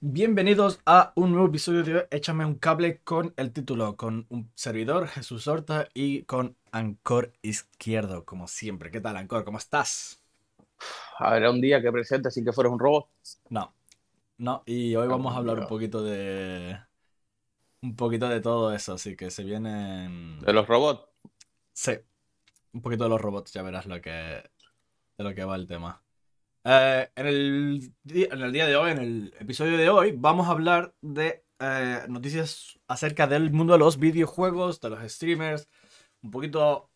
Bienvenidos a un nuevo episodio de Échame un cable con el título, con un servidor, Jesús Horta, y con Ancor Izquierdo, como siempre. ¿Qué tal, Ancor? ¿Cómo estás? Habrá un día que presente sin que fueras un robot. No, no, y hoy vamos a hablar un poquito de. Un poquito de todo eso, así que se vienen. ¿De los robots? Sí, un poquito de los robots, ya verás lo que, de lo que va el tema. Eh, en, el, en el día de hoy, en el episodio de hoy, vamos a hablar de eh, noticias acerca del mundo de los videojuegos, de los streamers, un poquito,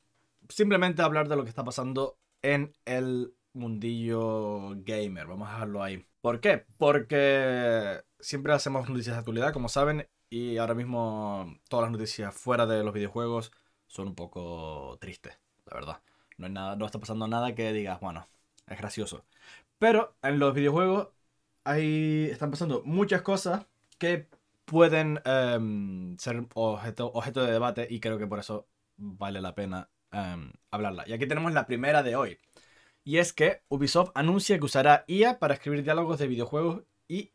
simplemente hablar de lo que está pasando en el mundillo gamer, vamos a dejarlo ahí. ¿Por qué? Porque siempre hacemos noticias de actualidad, como saben, y ahora mismo todas las noticias fuera de los videojuegos son un poco tristes, la verdad. No, hay nada, no está pasando nada que digas, bueno, es gracioso. Pero en los videojuegos ahí están pasando muchas cosas que pueden em, ser objeto, objeto de debate y creo que por eso vale la pena em, hablarla. Y aquí tenemos la primera de hoy. Y es que Ubisoft anuncia que usará IA para escribir diálogos de videojuegos y,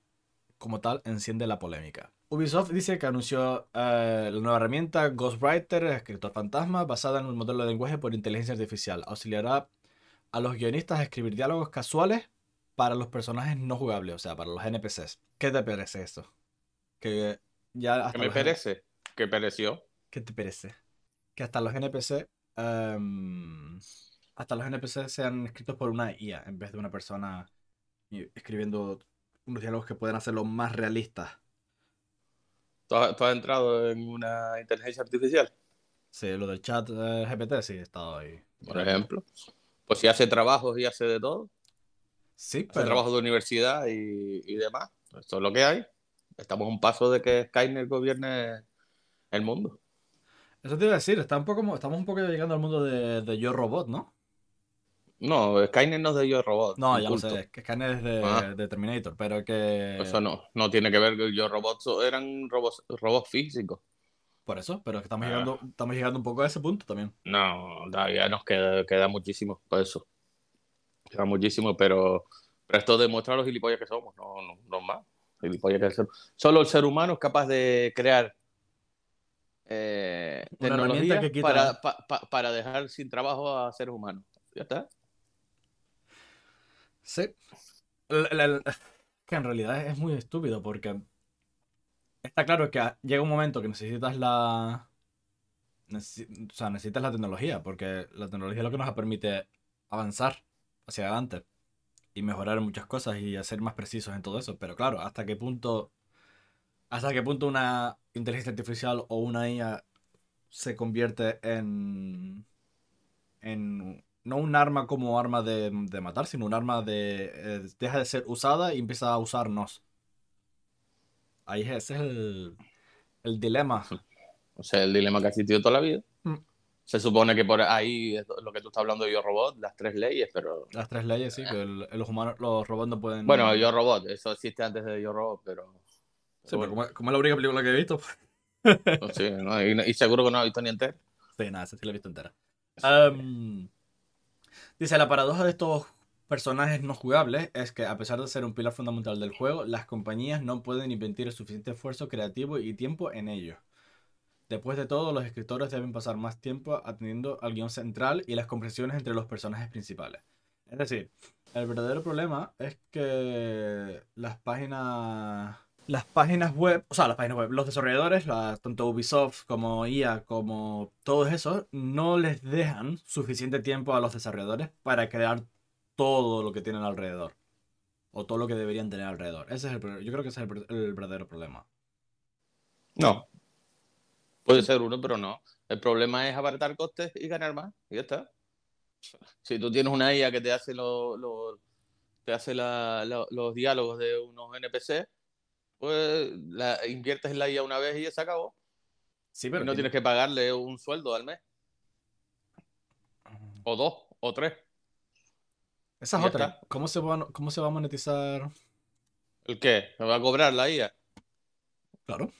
como tal, enciende la polémica. Ubisoft dice que anunció eh, la nueva herramienta Ghostwriter, escritor fantasma, basada en un modelo de lenguaje por inteligencia artificial. Auxiliará a los guionistas a escribir diálogos casuales para los personajes no jugables, o sea, para los NPCs. ¿Qué te parece esto? Que ya ¿Qué me parece? ¿Qué pereció? ¿Qué te parece? Que hasta los NPC em, hasta los NPC sean escritos por una IA en vez de una persona escribiendo unos diálogos que pueden hacerlo más realistas. ¿Tú has, entrado en una inteligencia artificial? Sí, lo del chat eh, GPT sí he estado ahí. Por ejemplo. Pues si hace trabajos y hace de todo. Sí, pero... Hace trabajos de universidad y, y demás. Esto es lo que hay. Estamos a un paso de que Skynet gobierne el mundo. Eso te iba a decir, está un poco, estamos un poco llegando al mundo de, de Yo Robot, ¿no? No, Skynet no es de Yo Robot. No, ya lo sé, que Skynet es de, ah. de, Terminator, pero que. Eso no, no tiene que ver que Yo Robot eran robots, robots físicos. Por eso, pero es que estamos, ah. llegando, estamos llegando un poco a ese punto también. No, todavía nos queda, queda muchísimo por eso. Queda muchísimo, pero, pero esto demuestra los gilipollas que somos, no, no, no más. Gilipollas que ser. Solo el ser humano es capaz de crear eh, tecnología que para, para dejar sin trabajo a seres humanos. Ya está. Sí. que en realidad es muy estúpido porque está claro que llega un momento que necesitas la... o sea, necesitas la tecnología porque la tecnología es lo que nos permite avanzar hacia adelante y mejorar muchas cosas y ser más precisos en todo eso. Pero claro, hasta qué punto... Hasta qué punto una inteligencia artificial o una IA se convierte en... en no un arma como arma de, matar, sino un arma de... Eh, deja de ser usada y empieza a usarnos. Ahí ese es el, el dilema. O sea, el dilema que ha existido toda la vida. Mm. Se supone que por ahí lo que tú estás hablando de Yo Robot, las tres leyes, pero. Las tres leyes, sí, que los humanos, los robots no pueden. Bueno, Yo Robot, eso existe antes de Yo Robot, pero. Sí, pero como, es la única película que he visto. sí, no, y, seguro que no ha visto ni entera. Sí, nada, sí la he visto entera. Dice, la paradoja de estos personajes no jugables es que a pesar de ser un pilar fundamental del juego, las compañías no pueden invertir el suficiente esfuerzo creativo y tiempo en ellos. Después de todo, los escritores deben pasar más tiempo atendiendo al guion central y las conversaciones entre los personajes principales. Es decir, el verdadero problema es que las páginas las páginas web, o sea, las páginas web, los desarrolladores, tanto Ubisoft como IA, como todos esos, no les dejan suficiente tiempo a los desarrolladores para crear todo lo que tienen alrededor. O todo lo que deberían tener alrededor. Ese es el, yo creo que ese es el, verdadero problema. No. Puede ser uno, pero no. El problema es abaratar costes y ganar más. Y ya está. Si tú tienes una IA que te hace, te hace los diálogos de unos NPC, pues la inviertes en la IA una vez y ya se acabó. Sí, pero no tienes que pagarle un sueldo al mes. O dos, o tres. Esa es otra. ¿Cómo se, va, ¿Cómo se va a monetizar? ¿El qué? ¿Me va a cobrar la IA? Claro.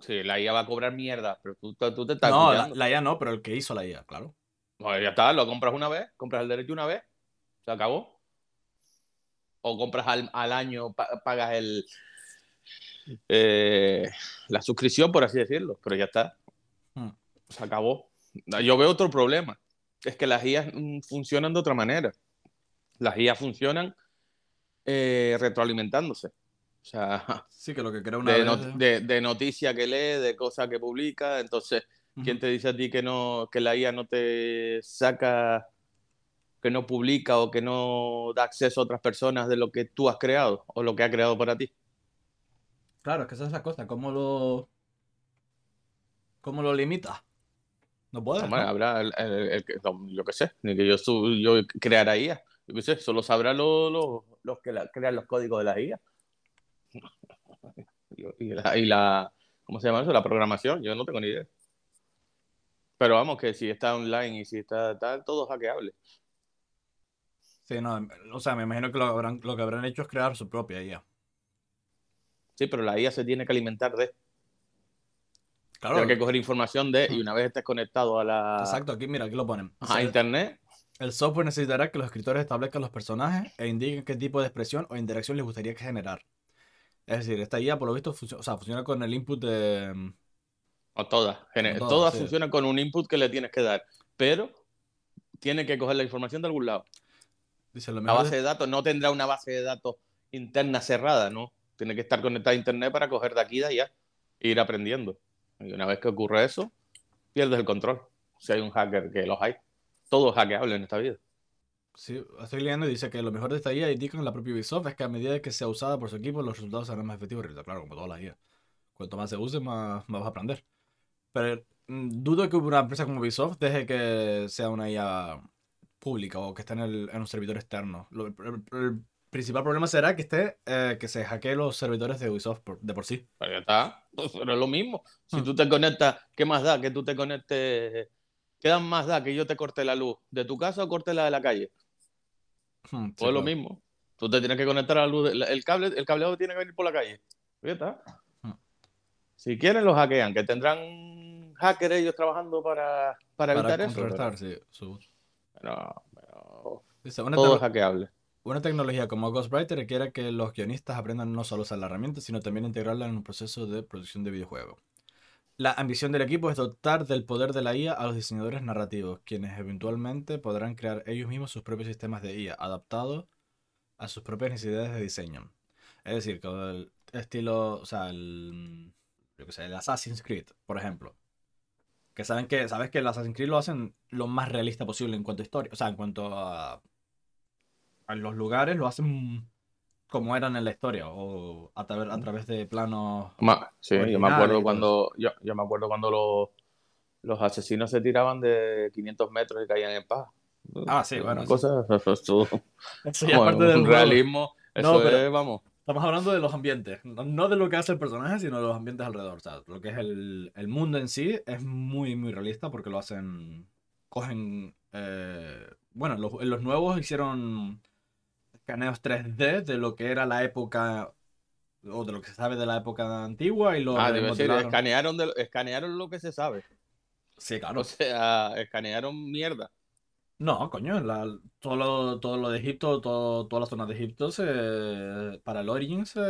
Sí, la IA va a cobrar mierda, pero tú, tú te estás. No, la, IA no, pero el que hizo la IA, claro. Pues ya está, lo compras una vez, compras el derecho una vez, se acabó. O compras al, al año, pagas el, eh, la suscripción, por así decirlo, pero ya está. Hmm. Se acabó. Yo veo otro problema. Es que las IAs mm, funcionan de otra manera. Las IAs funcionan eh, retroalimentándose. O sea, Sí, que lo que crea una de, not- de- de noticia que lee, de cosas que publica. Entonces, ¿quién te dice a ti que no, que la IA no te saca, que no publica o que no da acceso a otras personas de lo que tú has creado o lo que ha creado para ti? Claro, es que esa es la cosa. ¿Cómo lo. ¿Cómo lo limitas? No puedes. Hombre, ¿no? habrá el, el- el que- no, yo qué sé, ni que yo, yo creara IA. Solo sabrá lo- lo- los que la- crean los códigos de la IA. Y, la, y la- ¿cómo se llama eso? La programación, yo no tengo ni idea. Pero vamos, que si está online y si está tal, todo es hackeable. Sí, no. O sea, me imagino que lo, habrán, lo que habrán hecho es crear su propia IA. Sí, pero la IA se tiene que alimentar de, Claro. tiene que coger información de, y una vez estés conectado a la Exacto, aquí, mira, aquí lo ponen. a internet, El software necesitará que los escritores establezcan los personajes e indiquen qué tipo de expresión o interacción les gustaría generar. Es decir, esta IA, por lo visto, func- o sea, funciona con el input de. mm, o todas, gene- Todas, todas sí. funcionan con un input que le tienes que dar, pero tiene que coger la información de algún lado. Dice, lo La base de datos no tendrá una base de datos interna cerrada, ¿no? Tiene que estar conectada a internet para coger de aquí y de allá e ir aprendiendo. Y una vez que ocurre eso, pierdes el control. Si hay un hacker, que los hay. Todo es hackeable en esta vida. Sí, estoy leyendo y dice que lo mejor de esta IA, indican la propia Ubisoft, es que a medida que sea usada por su equipo, los resultados serán más efectivos. y Claro, como todas las IA. Cuanto más se use, más, más vas a aprender. Pero mm, dudo que una empresa como Ubisoft deje que sea una IA pública o que esté en, el- en un servidor externo. Lo- el, el principal problema será que esté eh, que se hackee los servidores de Ubisoft por- de por sí. Pero ya está. Pero es lo mismo. Si Hmm. tú te conectas, ¿qué más da que tú te conectes? ¿Qué da más da que yo te corte la luz de tu casa o corte la de la calle? Hmm, Pues es lo mismo. Tú te tienes que conectar a la luz. de- El cable, el cableado tiene que venir por la calle. Ya está. Hmm. Si quieren, los hackean. Que tendrán hackers ellos trabajando para, para Para evitar eso. contrarrestar, sí, su- Pero, pero Dice, una, todo es hackeable. una tecnología como Ghostwriter requiere que los guionistas aprendan no solo a usar la herramienta, sino también a integrarla en un proceso de producción de videojuegos. La ambición del equipo es dotar del poder de la IA a los diseñadores narrativos, quienes eventualmente podrán crear ellos mismos sus propios sistemas de IA, adaptados a sus propias necesidades de diseño. Es decir, que el estilo, o sea, el, yo qué sé, el Assassin's Creed, por ejemplo. Que saben que, sabes que el Assassin's Creed lo hacen lo más realista posible en cuanto a historia, o sea, en cuanto a, a los lugares, lo hacen como eran en la historia, o a, través a través de planos Ma- sí, yo me acuerdo todo cuando, yo, yo me acuerdo cuando los, los asesinos se tiraban de 500 metros y caían en paz. Ah, sí, bueno, Una sí. cosa, eso, eso- Eso ya es bueno, parte del realismo, eso No, pero- es, vamos. Estamos hablando de los ambientes, no, de lo que hace el personaje, sino de los ambientes alrededor. O sea, lo que es el, el mundo en sí es muy, muy realista porque lo hacen, cogen, eh, bueno, los, en los nuevos hicieron escaneos 3D de lo que era la época, o de lo que se sabe de la época antigua y lo Ah, debe ser, escanearon, de- escanearon lo que se sabe. Sí, claro. O sea, escanearon mierda. No, coño, la- todo, lo, todo lo de Egipto, todo, toda la zona de Egipto, se, para el Origin se,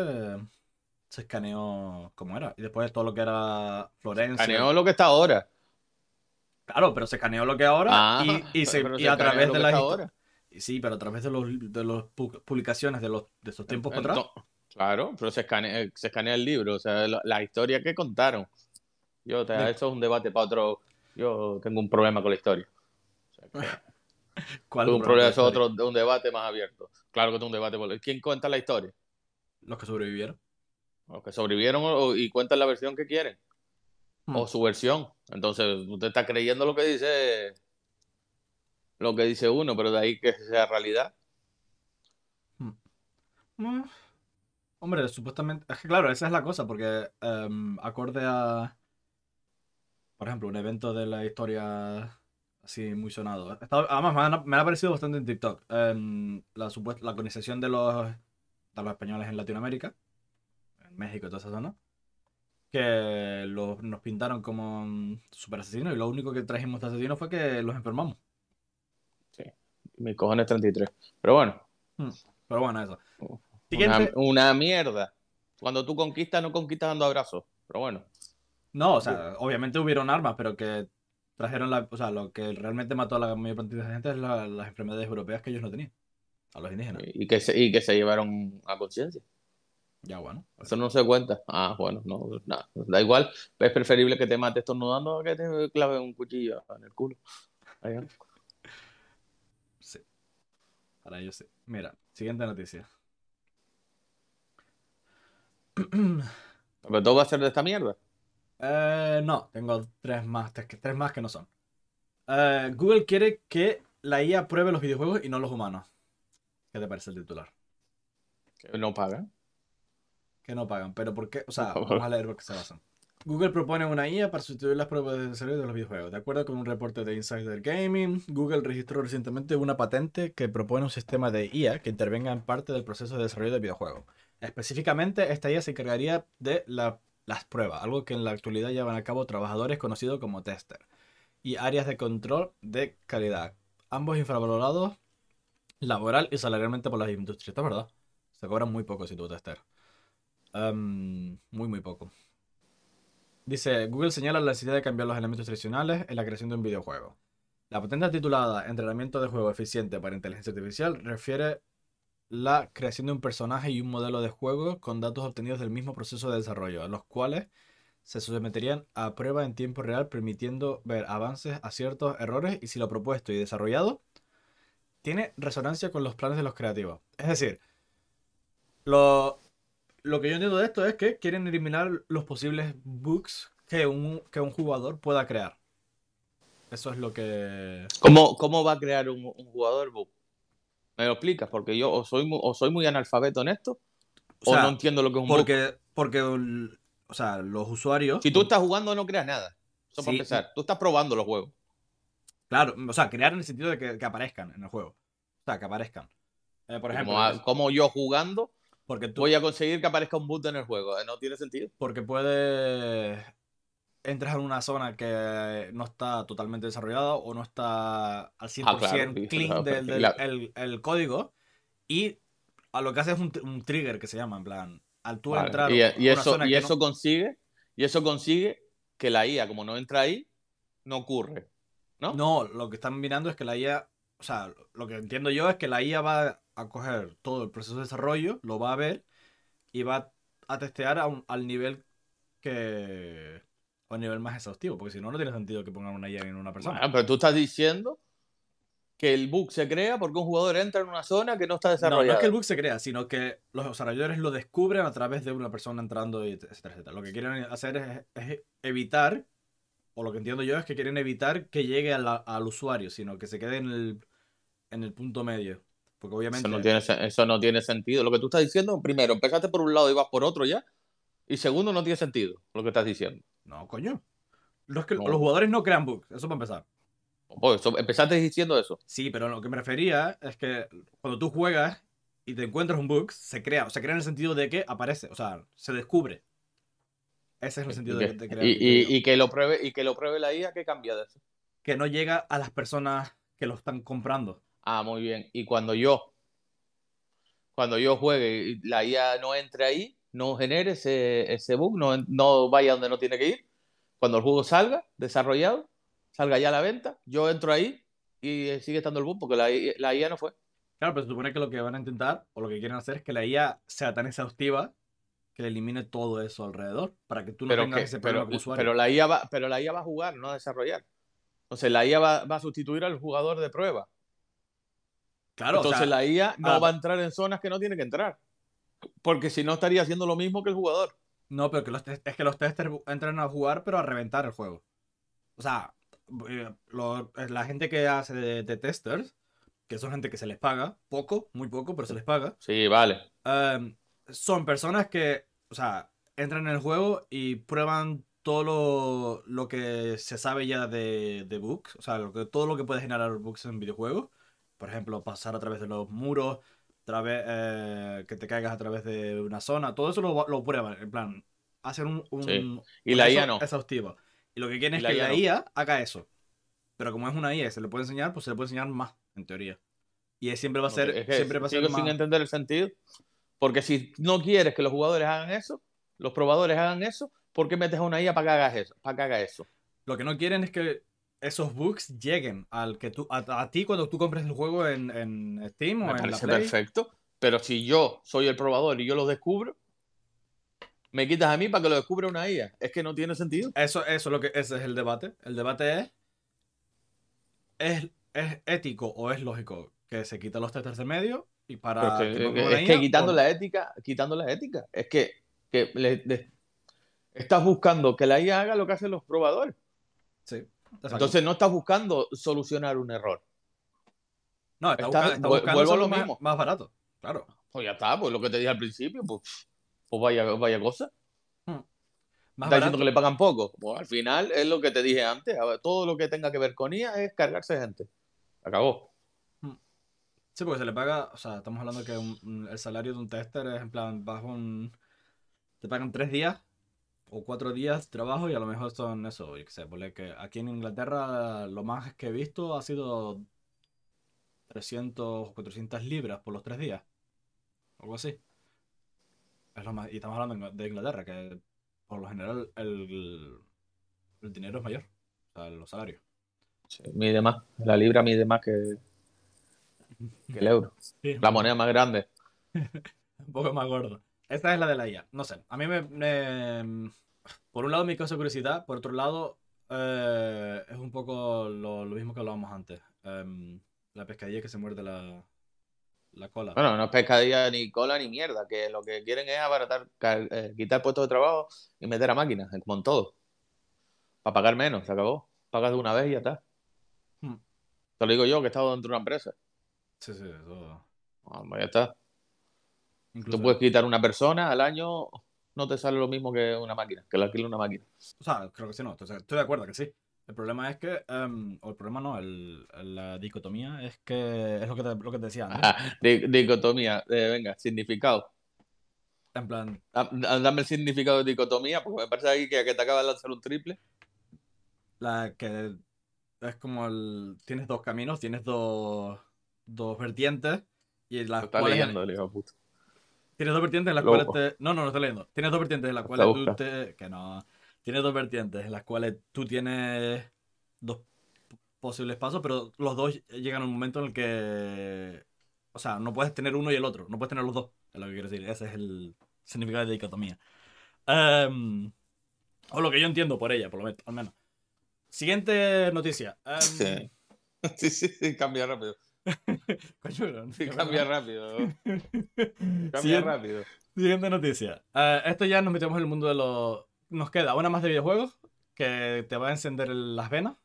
se escaneó como era. Y después todo lo que era Florencia. Escaneó lo que está ahora. Claro, pero se escaneó lo que ahora Ah, y, y, se- y se a través de las. Sí, pero a través de los de las pu- publicaciones de los de estos tiempos para atrás. Claro, pero se escanea, se escanea el libro, o sea, la, la historia que contaron. Yo, De- eso es un debate para otro. Yo tengo un problema con la historia. O sea, que- ¿Cuál un problema eso es otro, un debate más abierto. Claro que tengo un debate. ¿Quién cuenta la historia? Los que sobrevivieron. Los que sobrevivieron o- y cuentan la versión que quieren. Hmm. O su versión. Entonces, usted está creyendo lo que dice lo que dice uno, pero de ahí que sea realidad. Mm, Hombre, supuestamente. Es que claro, esa es la cosa, porque em, acorde a. Por ejemplo, un evento de la historia así muy sonado. Además, me ha, me ha parecido bastante en TikTok. em, la, supuesta, la colonización de los, de los españoles en Latinoamérica, en México y toda esa zona. Que los, nos pintaron como mm, super asesinos y lo único que trajimos de asesinos fue que los enfermamos. Mis cojones 33. Pero bueno, Pero bueno, eso. una, mierda. Cuando tú conquistas, no conquistas dando abrazos. Pero bueno. No, o sea, obviamente hubieron armas, pero que trajeron la. O sea, lo que realmente mató a la mayor cantidad de gente es la- las enfermedades europeas que ellos no tenían. A los indígenas. Y que se, y que se llevaron a conciencia. Ya, bueno. Eso no se cuenta. Ah, bueno, no, nada. Da igual. Es preferible que te mates estornudando que te clave un cuchillo en el culo. Ahí. Para ellos sí. Mira, siguiente noticia. Pero todo va a ser de esta mierda. Eh, no, tengo tres más, tres, tres más que no son. Eh, Google quiere que la IA pruebe los videojuegos y no los humanos. ¿Qué te parece el titular? Que no pagan. Que no pagan, pero ¿por qué? O sea, vamos a leer por qué se basan. Google propone una IA para sustituir las pruebas de desarrollo de los videojuegos. De acuerdo con un reporte de Insider Gaming, Google registró recientemente una patente que propone un sistema de IA que intervenga en parte del proceso de desarrollo de videojuegos. Específicamente, esta IA se encargaría de la- las pruebas, algo que en la actualidad llevan a cabo trabajadores conocidos como tester, y áreas de control de calidad, ambos infravalorados laboral y salarialmente por las industrias. Esto es verdad. Se cobran muy poco si tú tester. Muy, muy poco. Dice, Google señala la necesidad de cambiar los elementos tradicionales en la creación de un videojuego. La patente titulada Entrenamiento de juego eficiente para inteligencia artificial refiere la creación de un personaje y un modelo de juego con datos obtenidos del mismo proceso de desarrollo, los cuales se someterían a prueba en tiempo real, permitiendo ver avances, aciertos, errores y si lo propuesto y desarrollado tiene resonancia con los planes de los creativos. Es decir, lo, lo que yo entiendo de esto es que quieren eliminar los posibles bugs que un, que un jugador pueda crear. Eso es lo que... ¿Cómo, cómo va a crear un, un jugador bug? ¿Me lo explicas? Porque yo o soy, mu- o soy muy analfabeto en esto, o, O sea, no entiendo lo que es un bug. Porque, porque el- o sea, los usuarios... Si tú estás jugando, no creas nada. Eso para empezar. Tú estás probando los juegos. Claro, o sea, crear en el sentido de que, que aparezcan en el juego. O sea, que aparezcan. Eh, por ejemplo, como, como yo jugando, porque tú voy a conseguir que aparezca un bug en el juego. Eh, No tiene sentido. Porque puedes entrar en una zona que no está totalmente desarrollada o no está al 100% Ah, claro, sí, clean claro, del, del- claro. el, el código y a lo que hace es un, un trigger que se llama, en plan, al tú Vale. entrar Y, a y una eso, zona y que eso no- consigue, y eso consigue que la IA, como no entra ahí, no ocurre. ¿No? No, lo que están mirando es que la IA, o sea, lo que entiendo yo es que la IA va a coger todo el proceso de desarrollo, lo va a ver y va a testear a un- al nivel que... o al nivel más exhaustivo, porque si no, no tiene sentido que pongan una IA en una persona. Bueno, pero tú estás diciendo que el bug se crea porque un jugador entra en una zona que no está No, desarrollada. no es que el bug se crea, sino que los desarrolladores lo descubren a través de una persona entrando, y etcétera, etcétera. Lo que quieren hacer es, es evitar, o lo que entiendo yo es que quieren evitar que llegue a la- al usuario, sino que se quede en el, en el punto medio. Porque obviamente... Eso no, tiene, eso no tiene sentido. Lo que tú estás diciendo, primero, empezaste por un lado y vas por otro ya. Y segundo, no tiene sentido lo que estás diciendo. No, coño. Los, que, No. los jugadores no crean bugs, eso para empezar. Pues empezaste diciendo eso. Sí, pero lo que me refería es que cuando tú juegas y te encuentras un bug, se crea. O se crea en el sentido de que aparece, o sea, se descubre. Ese es el sentido de, de crear. y- y- y que lo pruebe, y que lo pruebe la IA, ¿qué cambia de eso? que no llega a las personas que lo están comprando. Ah, muy bien. Y cuando yo, cuando yo juegue y la IA no entre ahí, no genere ese, ese bug, no, no vaya donde no tiene que ir, cuando el juego salga desarrollado, salga ya a la venta, yo entro ahí y eh, sigue estando el bug porque la, IA no fue. Claro, pero se supone que lo que van a intentar, o lo que quieren hacer, es que la IA sea tan exhaustiva que elimine todo eso alrededor, para que tú no Pero, tengas que- ese problema pero, como usuario. pero la IA va, pero la IA va a jugar, no a desarrollar. Entonces la IA va, va a sustituir al jugador de prueba. Claro, o Entonces sea, la IA no ah, va a entrar en zonas que no tiene que entrar. Porque si no estaría haciendo lo mismo que el jugador. no, pero que los es que los testers entran a jugar, pero a reventar el juego. O sea, eh, lo- la gente que hace de, de testers, que son gente que se les paga, poco, muy poco, pero se les paga, Sí, vale. Em, son personas que, o sea, entran en el juego y prueban todo lo, lo que se sabe ya de, de bugs, o sea, lo que, todo lo que puede generar bugs en videojuegos. Por ejemplo, pasar a través de los muros, través, eh, que te caigas a través de una zona, todo eso lo, lo prueban, en plan, hacen un, un, Sí. Y la IA no. exhaustivo. Y lo que quieren es la que IA la no. IA haga eso. Pero como es una IA y se le puede enseñar, pues se le puede enseñar más, en teoría. Y siempre va a ser, Es que siempre va a ser sigo más... sin entender el sentido. Porque si no quieres que los jugadores hagan eso, los probadores hagan eso, ¿por qué metes a una IA para que hagas eso? Para que haga eso? Lo que no quieren es que esos bugs lleguen al que tú, a, ti cuando tú compres el juego en, en Steam o en la Play. perfecto. Pero si yo soy el probador y yo lo descubro, me quitas a mí para que lo descubra una IA. Es que no tiene sentido. Eso, eso lo que, ese es el debate. El debate es, es, es ético o es lógico que se quiten los testers de medio y para es que, quitando la ética, quitando la ética, es que, estás buscando que la IA haga lo que hacen los probadores. Sí. Entonces no estás buscando solucionar un error. No, está, buscando lo mismo. Más, barato, claro. Pues ya está, pues lo que te dije al principio, pues, pues vaya, vaya cosa. Hmm. Estás diciendo que le pagan poco. Pues al final es lo que te dije antes. Todo lo que tenga que ver con IA es cargarse gente. Acabó. Sí, porque se le paga, o sea, estamos hablando que el salario de un tester es en plan, bajo un... Te pagan tres días o cuatro días trabajo y a lo mejor son eso, yo qué sé, porque que aquí en Inglaterra lo más que he visto ha sido 300 o 400 libras por los tres días. Algo así. Es lo más, y estamos hablando de Inglaterra, que por lo general el, el dinero es mayor, o sea, los salarios. Sí, mide más, la libra mide más que, que el euro. La moneda más grande. un poco más gordo. Esta es la de la IA. No sé. A mí me. por un lado me causa curiosidad. Por otro lado, eh, es un poco lo, mismo que hablábamos antes. Em, la pescadilla que se muerde la, la cola. Bueno, no es pescadilla ni cola ni mierda. Que lo que quieren es abaratar, eh, quitar puestos de trabajo y meter a máquinas, como en todo. Para pagar menos, se acabó. Pagas de una vez y ya está. Hmm. Te lo digo yo, que he estado dentro de una empresa. Sí, sí, eso. Ah, ya está. Tú puedes quitar una persona al año, no te sale lo mismo que una máquina, que la alquile una máquina. O sea, creo que sí, no. Estoy, de acuerdo que sí. El problema es que, em, o el problema no, el, la dicotomía es que es lo que te, lo que te decía. dicotomía, eh, venga, significado. En plan. Dame el significado de dicotomía, porque me parece ahí que, que te acaba de lanzar un triple. La que es como el. Tienes dos caminos, tienes dos dos vertientes y las cuales... leyendo, el hijo. Tienes dos vertientes en las cuales te... No, no, no estoy leyendo. Tienes dos vertientes en las cuales tú te... Que no... Tienes dos vertientes en las cuales tú tienes dos posibles pasos, pero los dos llegan a un momento en el que... O sea, no puedes tener uno y el otro. No puedes tener los dos, es lo que quiero decir. Ese es el significado de dicotomía. Um, o lo que yo entiendo por ella, por lo menos, al menos. Siguiente noticia. Um, sí. sí, sí, sí, cambia rápido. cambia rápido. Cambia rápido. Siguiente noticia. Eh, esto ya nos metemos en el mundo de los. Nos queda una más de videojuegos que te va a encender las venas.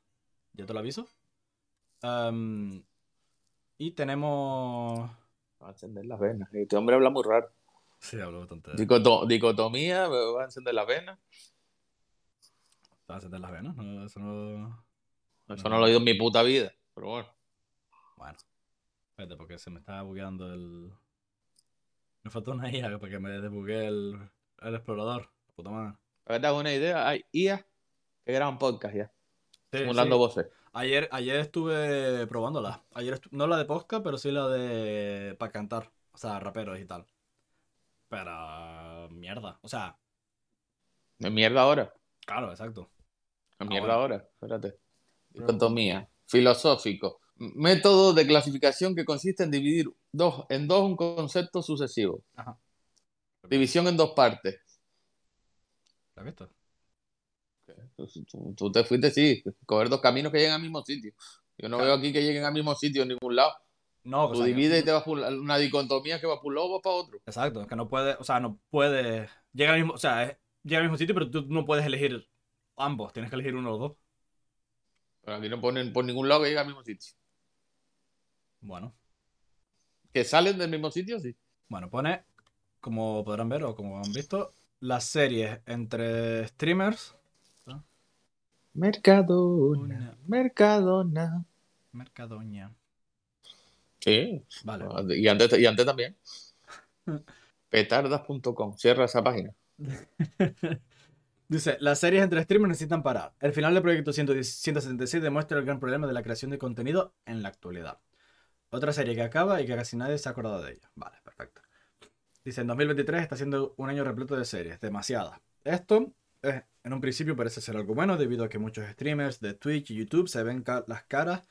Ya te lo aviso. Y tenemos. Va a encender las venas. Este hombre habla muy raro. Sí, habla bastante. dicotomía, va a encender las venas. ¿Va a encender las venas? eso no. Eso no lo he oído en mi puta vida. Pero bueno. Bueno. Espérate, porque se me estaba bugueando el. Me faltó una IA para que me desbugue el, el explorador. Puta madre. Para que te una idea, hay IA que graban podcast ya. simulando voces. Ayer, ayer estuve probándola. Ayer no la de podcast, pero sí la de. para cantar. O sea, raperos y tal. Pero. mierda. O sea. Mierda ahora? Claro, exacto. Mierda ahora, espérate. Dicotomía. Filosófico método de clasificación que consiste en dividir dos, en dos un concepto sucesivo. División en dos partes. ¿La visto? Tú, te fuiste, sí, coger dos caminos que llegan al mismo sitio. Yo no veo aquí que lleguen al mismo sitio en ningún lado. No, tú divides y te vas por una dicotomía que va por un lado o para otro. Exacto, es que no puede, o sea, no puede, llega al mismo, o sea, llega al mismo sitio, pero tú no puedes elegir ambos, tienes que elegir uno o dos. Pero aquí no ponen por ningún lado que llegue al mismo sitio. Bueno. ¿Que salen del mismo sitio? Sí. Bueno, pone, como podrán ver o como han visto, las series entre streamers. Mercadona. Mercadona. Mercadoña. Sí. Vale. Y antes, y antes también. Petardas.com. Cierra esa página. Dice, las series entre streamers necesitan parar. El final del proyecto 176 demuestra el gran problema de la creación de contenido en la actualidad. Otra serie que acaba y que casi nadie se ha acordado de ella. Vale, perfecto. Dice, en 2023 está siendo un año repleto de series, demasiadas. Esto, eh, en un principio parece ser algo bueno debido a que muchos streamers de Twitch y YouTube se ven las caras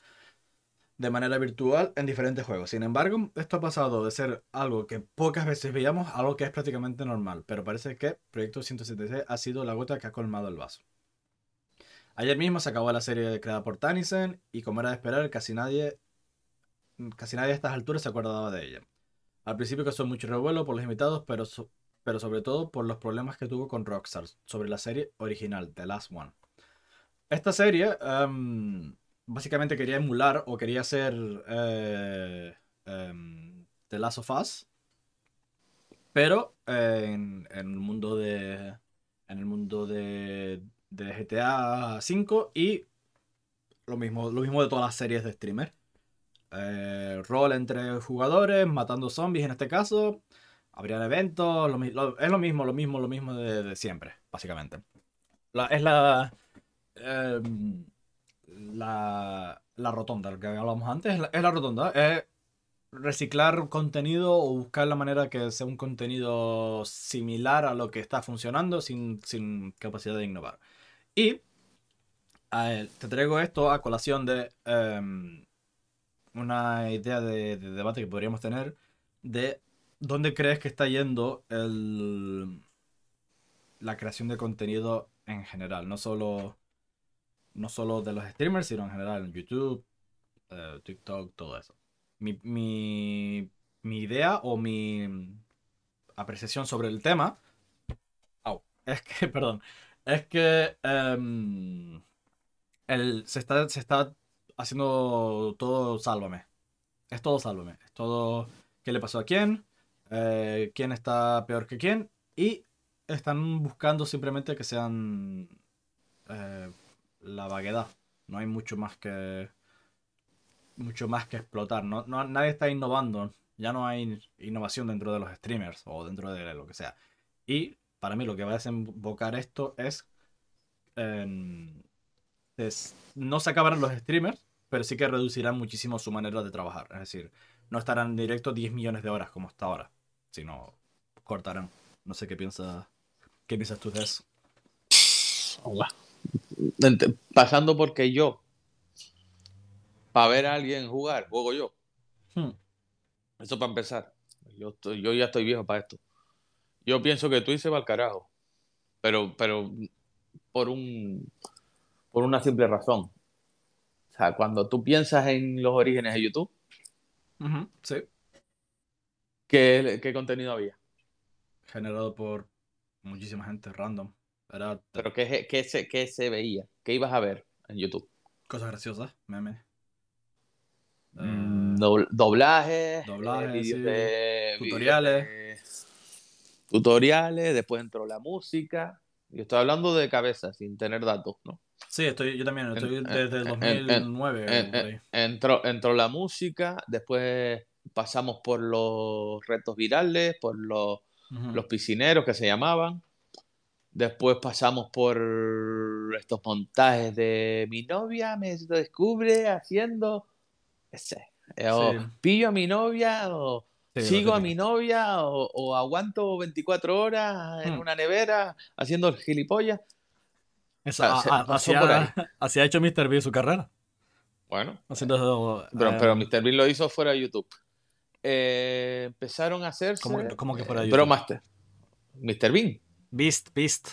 de manera virtual en diferentes juegos. Sin embargo, esto ha pasado de ser algo que pocas veces veíamos a algo que es prácticamente normal, pero parece que Proyecto 176 ha sido la gota que ha colmado el vaso. Ayer mismo se acabó la serie creada por Tanisen y como era de esperar, casi nadie, casi nadie a estas alturas se acordaba de ella. Al principio causó mucho revuelo por los invitados, pero, pero sobre todo por los problemas que tuvo con Rockstar sobre la serie original, The Last One. Esta serie em, básicamente quería emular o quería ser eh, em, The Last of Us, pero en, en el mundo de en el mundo de, de GTA V y lo mismo, lo mismo de todas las series de streamer. Eh, rol entre jugadores, matando zombies en este caso. Habrían eventos, es lo mismo, lo mismo, lo mismo de, siempre, básicamente. Es la, em, la, la rotonda, lo que hablábamos antes, es la, es la rotonda. Es reciclar contenido o buscar la manera que sea un contenido similar a lo que está funcionando sin, sin capacidad de innovar. Y eh, te traigo esto a colación de em, una idea de, de debate que podríamos tener de dónde crees que está yendo el, la creación de contenido en general, no solo, no solo de los streamers, sino en general en YouTube, eh, TikTok, todo eso. Mi, mi, mi idea o mi apreciación sobre el tema au, es que, perdón, es que em, el, se, está, se está haciendo todo sálvame. Es todo sálvame. Es todo qué le pasó a quién, eh, quién está peor que quién y están buscando simplemente que sean eh, la vaguedad. No hay mucho más que mucho más que explotar. No, no- nadie está innovando. Ya no hay innovación dentro de los streamers o dentro de lo que sea. Y para mí lo que va a desembocar esto es es- no se acabarán los streamers, pero sí que reducirán muchísimo su manera de trabajar. Es decir, no estarán en directo 10 millones de horas como hasta ahora, sino cortarán. No sé qué piensas, qué piensas tú de eso. Ent- Pasando porque yo, para ver a alguien jugar, juego yo. Hmm. Eso para empezar. Yo, estoy- yo ya estoy viejo para esto. Yo pienso que Twitch se va al carajo. Pero, pero por un por una simple razón. O sea, cuando tú piensas en los orígenes de YouTube, Sí. ¿qué, qué contenido había? Generado por muchísima gente random. Era Pero ¿qué, qué se, qué se veía? ¿Qué ibas a ver en YouTube? cosas graciosas, memes. Eh, Mm, dobl- doblajes, doblajes, eh, vídeos sí. de- Tutoriales. de- tutoriales, después entró la música. Yo estoy hablando de cabeza, sin tener datos, ¿no? Sí, estoy, yo también, estoy en- desde el en- 2009. En- por ahí. en- entró, entró la música, después pasamos por los retos virales, por los, Ujú. los piscineros que se llamaban. Después pasamos por estos montajes de mi novia me descubre haciendo ese, eh, o Sí. pillo a mi novia o Sí, sigo a mi novia o, o aguanto 24 horas en Hmm. una nevera haciendo el gilipollas. Eso, Ah, a- se a- pasó así, ha, ahí. así ha hecho Mr. B su carrera. Bueno, Haciendo, pero, eh, pero Mr. Bean lo hizo fuera de YouTube. Eh, empezaron a hacerse ¿Cómo que- cómo que fuera de YouTube? Mr. Bean. Beast, Beast.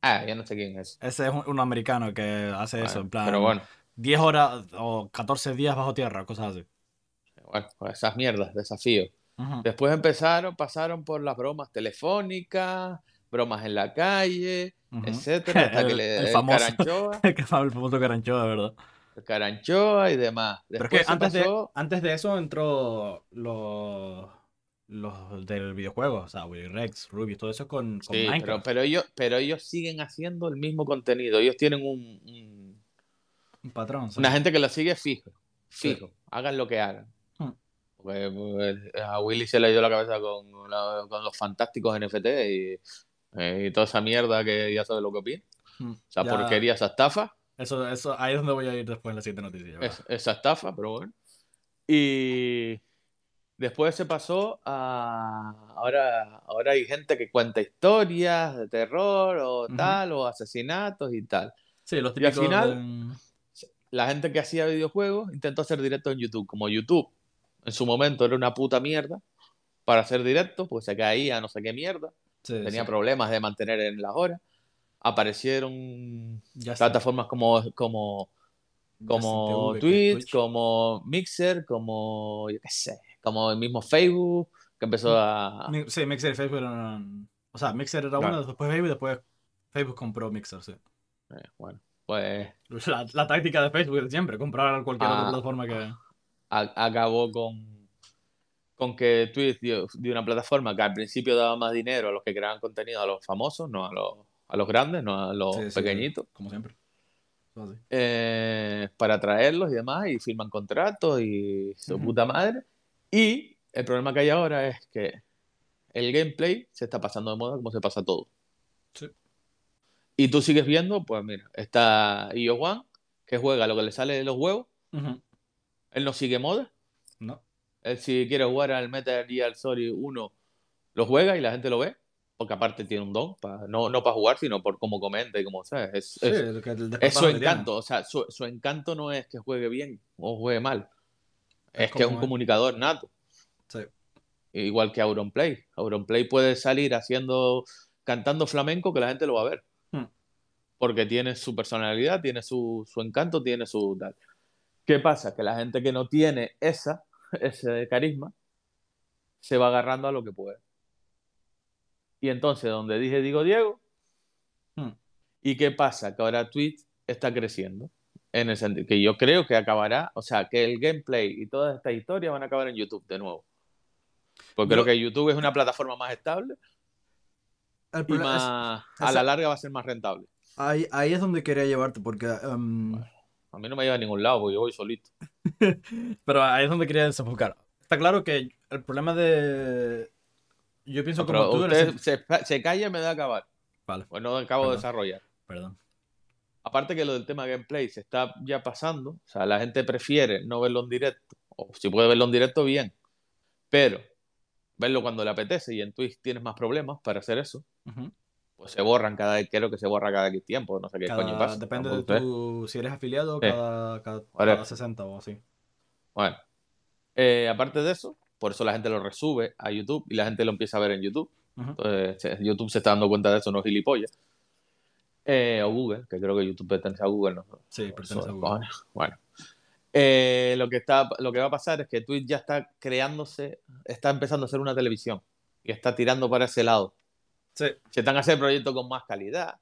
Ah, ya no sé quién es. Ese es un, un americano que hace eso, en plan. pero bueno, 10 horas o 14 días bajo tierra, cosas así. bueno, pues esas mierdas, desafíos. Ujú. Después empezaron, pasaron por las bromas telefónicas, bromas en la calle, Ujú. etcétera, hasta que El- le el famoso. caranchoa, El famoso caranchoa, verdad. el caranchoa y demás. Pero es que antes de, antes de eso entró los, los del videojuego, o sea, Willy Rex, Ruby, todo eso con, con Sí, Minecraft. pero ellos, pero ellos siguen haciendo el mismo contenido. Ellos tienen un, un- Un patrón. sí. una gente que lo sigue fijo, Sí. fijo, hagan lo que hagan. Hmm. Porque, pues, a Willy se le ido la cabeza con, con los fantásticos NFT y, eh, y toda esa mierda que ya sabes lo que opina. Mm, Esa ya- porquería, esa estafa. Eso, eso, ahí es donde voy a ir después en la siguiente noticia. Es- esa estafa, pero bueno. Y, Después se pasó a. Ahora, ahora hay gente que cuenta historias de terror o Ujú. tal, o asesinatos y tal. Sí, los Y al típicos final- La gente que hacía videojuegos intentó hacer directos en YouTube. Como YouTube en su momento era una puta mierda para hacer directos, pues se caía no sé qué mierda. Sí, Tenía sí, problemas de mantener en las horas. Aparecieron ya plataformas como, como, como TV, Twitch, como Mixer, como, yo qué sé, como el mismo Facebook, que empezó a... Sí, Mixer y Facebook eran. O sea, Mixer era Claro. uno, después Facebook después Facebook compró Mixer, sí. Eh, bueno, pues La, la táctica de Facebook siempre, comprar cualquier otra Ah. plataforma que. a- acabó con, con que Twitch dio, dio una plataforma que al principio daba más dinero a los que creaban contenido, a los famosos, no a los, a los grandes, no a los Sí, sí, pequeñitos, Como siempre. Eh, para traerlos y demás, y firman contratos y su puta madre. Y el problema que hay ahora es que el gameplay se está pasando de moda como se pasa todo. Sí. Y tú sigues viendo, pues mira, está Io Juan, que juega lo que le sale de los huevos, él no sigue moda. No. Él si quiere jugar al Metal Gear Solid 1, lo juega y la gente lo ve. Porque aparte tiene un don, pa- no, no para jugar, sino por cómo comenta y cómo ¿sabes? Es, Sí, es- el que- el es su encanto. O sea, su, su encanto no es que juegue bien o juegue mal. Es Es, que es un comunicador nato. Sí. Igual que Auronplay. Auronplay puede salir haciendo, cantando flamenco que la gente lo va a ver. Hmm. Porque tiene su personalidad, tiene su, su encanto, tiene su tal. ¿Qué pasa? Que la gente que no tiene esa, ese carisma, se va agarrando a lo que puede. Y entonces, donde dije digo Diego, Hmm. ¿y qué pasa? Que ahora Twitch está creciendo. En el sentido que yo creo que acabará, o sea, que el gameplay y toda esta historia van a acabar en YouTube de nuevo. Porque Yo- creo que YouTube es una plataforma más estable y es- más, a la larga va a ser más rentable. ahí, ahí es donde quería llevarte, porque. em, A mí no me lleva a ningún lado porque yo voy solito. pero ahí es donde quería desenfocar. Está claro que el problema de. Yo pienso como Pero tú. el usted se, se calla y me da a acabar. Vale, Pues no acabo de Perdón. desarrollar. perdón. Aparte que lo del tema gameplay se está ya pasando, o sea, la gente prefiere no verlo en directo, o si puede verlo en directo, bien, pero verlo cuando le apetece y en Twitch tienes más problemas para hacer eso, Ujú. Pues se borran cada creo que se borra cada X tiempo, no sé qué Cada- coño pasa. depende de tu. Si eres afiliado, Sí. cada, cada, Vale. cada 60 o así. Bueno, eh, aparte de eso, por eso la gente lo resube a YouTube y la gente lo empieza a ver en YouTube. Entonces, YouTube se está dando cuenta de eso, no gilipollas. Eh, o Google, que creo que YouTube pertenece a Google, ¿no? Sí, pertenece a Google. Bueno, bueno. Eh, lo, que está, lo que va a pasar es que Twitch ya está creándose, está empezando a hacer una televisión y está tirando para ese lado. Sí. Se están haciendo proyectos con más calidad,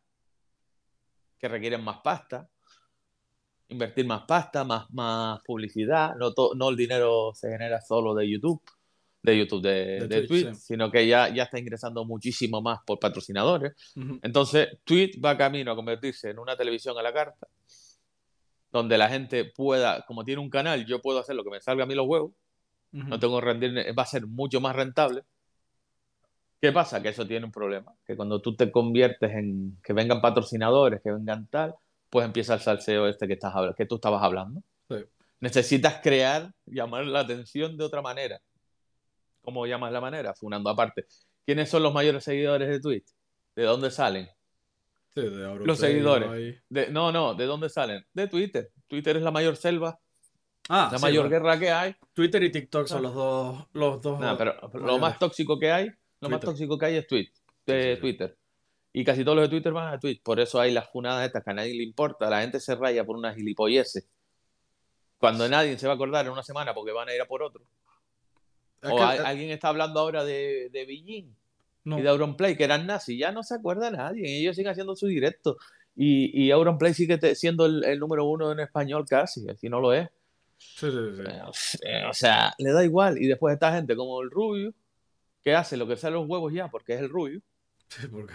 que requieren más pasta, invertir más pasta, más, más publicidad. No, to- no el dinero se genera solo de YouTube, de YouTube, de, De de Twitch, Twitch, sí. sino que ya, ya está ingresando muchísimo más por patrocinadores. Entonces, Twitch va camino a convertirse en una televisión a la carta, donde la gente pueda, como tiene un canal, yo puedo hacer lo que me salga a mí los huevos, no tengo que rendir, va a ser mucho más rentable. ¿Qué pasa? Que eso tiene un problema, que cuando tú te conviertes en que vengan patrocinadores, que vengan tal, pues empieza el salseo este que, estás, que tú estabas hablando. Sí. Necesitas crear, llamar la atención de otra manera. ¿Cómo llamas la manera? Funando aparte. ¿Quiénes son los mayores seguidores de Twitch? ¿De dónde salen? Sí, de Los seguidores. De- no, no, ¿de dónde salen? De Twitter. Twitter es la mayor selva, Ah, la sí, mayor bueno. guerra que hay. Twitter y TikTok son Ah. los dos. Los dos Nada, pero lo más tóxico que hay, lo más tóxico que hay es tweet, de Sí, sí, sí. Twitter. Y casi todos los de Twitter van a Twitter. Por eso hay las funadas estas que a nadie le importa. La gente se raya por unas gilipolleces. Cuando nadie se va a acordar en una semana porque van a ir a por otro. Es o que- hay- eh, alguien está hablando ahora de, de Beijing no. y de Auronplay, que eran nazis. Ya no se acuerda nadie. Ellos siguen haciendo su directo. Y, y Auronplay sigue siendo el, el número uno en español casi. Si no lo es. Sí, sí, sí. Eh, O sea, le da igual. Y después esta gente como el Rubio, que hace lo que sale los huevos ya, porque es el Rubio. Sí, porque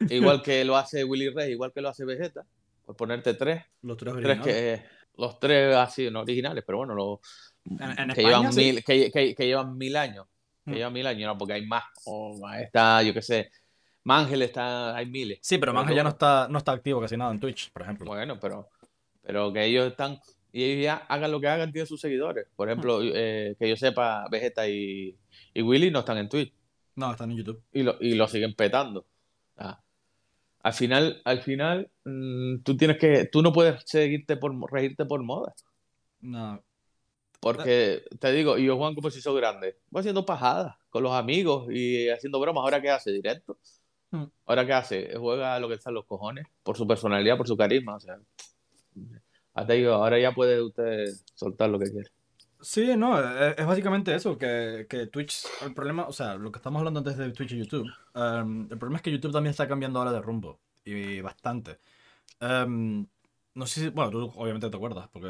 Igual que lo hace Willy Rey, igual que lo hace Vegeta. Por ponerte tres. los tres Tres originales. que. Los tres así, no originales, pero bueno, los En, en que, España, llevan sí. mil, que, que- que llevan mil años. Que Mm. llevan mil años, no, porque hay más. O está, yo qué sé. Mangel está, hay miles. Sí, pero Manja ya no está, no está activo casi nada en Twitch, por ejemplo. Bueno, pero, pero que ellos están y ellos ya hagan lo que hagan, tienen sus seguidores. Por ejemplo, eh, que yo sepa, Vegeta y, y Willy no están en Twitch. No, están en YouTube. Y lo, y lo siguen petando. Ah. Al final, al final, mm, tú tienes que, tú no puedes seguirte por reírte por moda. No. Porque te digo, y yo Juan como si soy grande, voy haciendo pajadas con los amigos y haciendo bromas. ¿Ahora qué hace? ¿Directo? Hmm. ¿Ahora qué hace? Juega lo que están los cojones, por su personalidad, por su carisma. O sea, hasta digo, ahora ya puede usted soltar lo que quiere. Sí, no, es, es básicamente eso, que, que Twitch, el problema, o sea, lo que estamos hablando antes de Twitch y YouTube, em, el problema es que YouTube también está cambiando ahora de rumbo, y bastante. Em, no sé si, bueno, tú obviamente te acuerdas, porque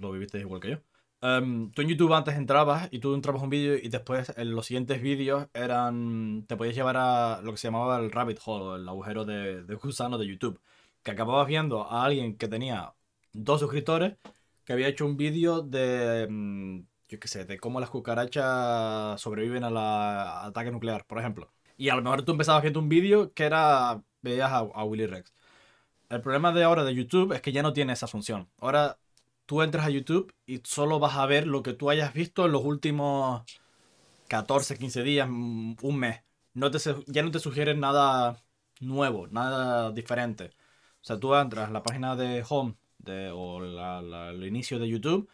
lo viviste igual que yo. Em, tú en YouTube antes entrabas y tú entrabas un vídeo y después en los siguientes vídeos eran, te podías llevar a lo que se llamaba el rabbit hole, el agujero de, de gusano de YouTube, que acababas viendo a alguien que tenía dos suscriptores que había hecho un vídeo de, mm, yo qué sé, de cómo las cucarachas sobreviven a la- ataque nuclear, por ejemplo. Y a lo mejor tú empezabas viendo un vídeo que era, veías a, a Willy Rex. El problema de ahora de YouTube es que ya no tiene esa función. Ahora tú entras a YouTube y solo vas a ver lo que tú hayas visto en los últimos 14, 15 días, mm, un mes. No te, ya no te sugieren nada nuevo, nada diferente. O sea, tú entras a la página de Home de, o la- la- el inicio de YouTube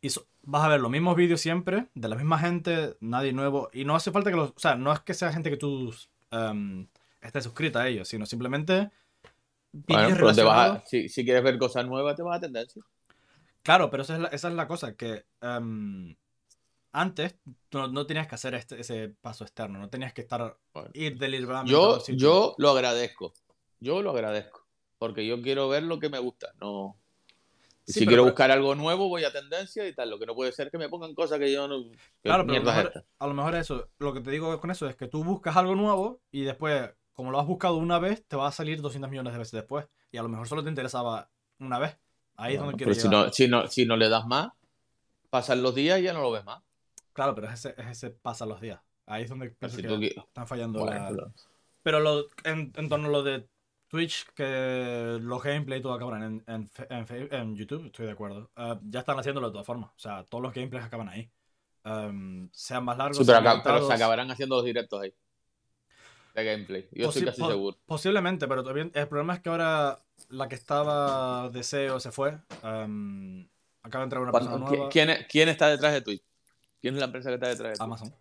y so- vas a ver los mismos vídeos siempre, de la misma gente, nadie nuevo. Y no hace falta que los... O sea, no es que sea gente que tú em, estés suscrita a ellos, sino simplemente Bueno, vídeos pero te vas a- relacionados. si, si quieres ver cosas nuevas, te vas a tendencia. Claro, pero esa es la, esa es la cosa, que em, antes no, no tenías que hacer este- ese paso externo, no tenías que estar Bueno. ir deliberadamente Yo, yo lo agradezco. Yo lo agradezco. Porque yo quiero ver lo que me gusta. No. Sí, si quiero buscar algo nuevo, voy a tendencia y tal. Lo que no puede ser que me pongan cosas que yo no. ¿Qué Claro, pero a lo, es mejor, a lo mejor eso, lo que te digo con eso es que tú buscas algo nuevo y después, como lo has buscado una vez, te va a salir 200 millones de veces después. Y a lo mejor solo te interesaba una vez. Ahí es Bueno, donde quiero pero si no, si, no, si no le das más, pasan los días y ya no lo ves más. Claro, pero es ese, es ese pasa los días. Ahí es donde pienso Si que tú están fallando Bueno, la- pero- Pero lo, en, en torno a lo de Twitch, que los gameplay y todo acaban en, en, en YouTube, estoy de acuerdo. Eh, ya están haciéndolo de todas formas. O sea, todos los gameplays acaban ahí. Em, sean más largos, Sí, pero, sean acá- pero se acaban haciendo los directos ahí. De gameplay. Yo estoy Posi- casi po- seguro. Posiblemente, pero también el problema es que ahora la que estaba de SEO se fue. em, acaba de entrar una persona ¿qui- nueva. ¿quién, quién está detrás de Twitch? ¿Quién es la empresa que está detrás de Twitch? Amazon.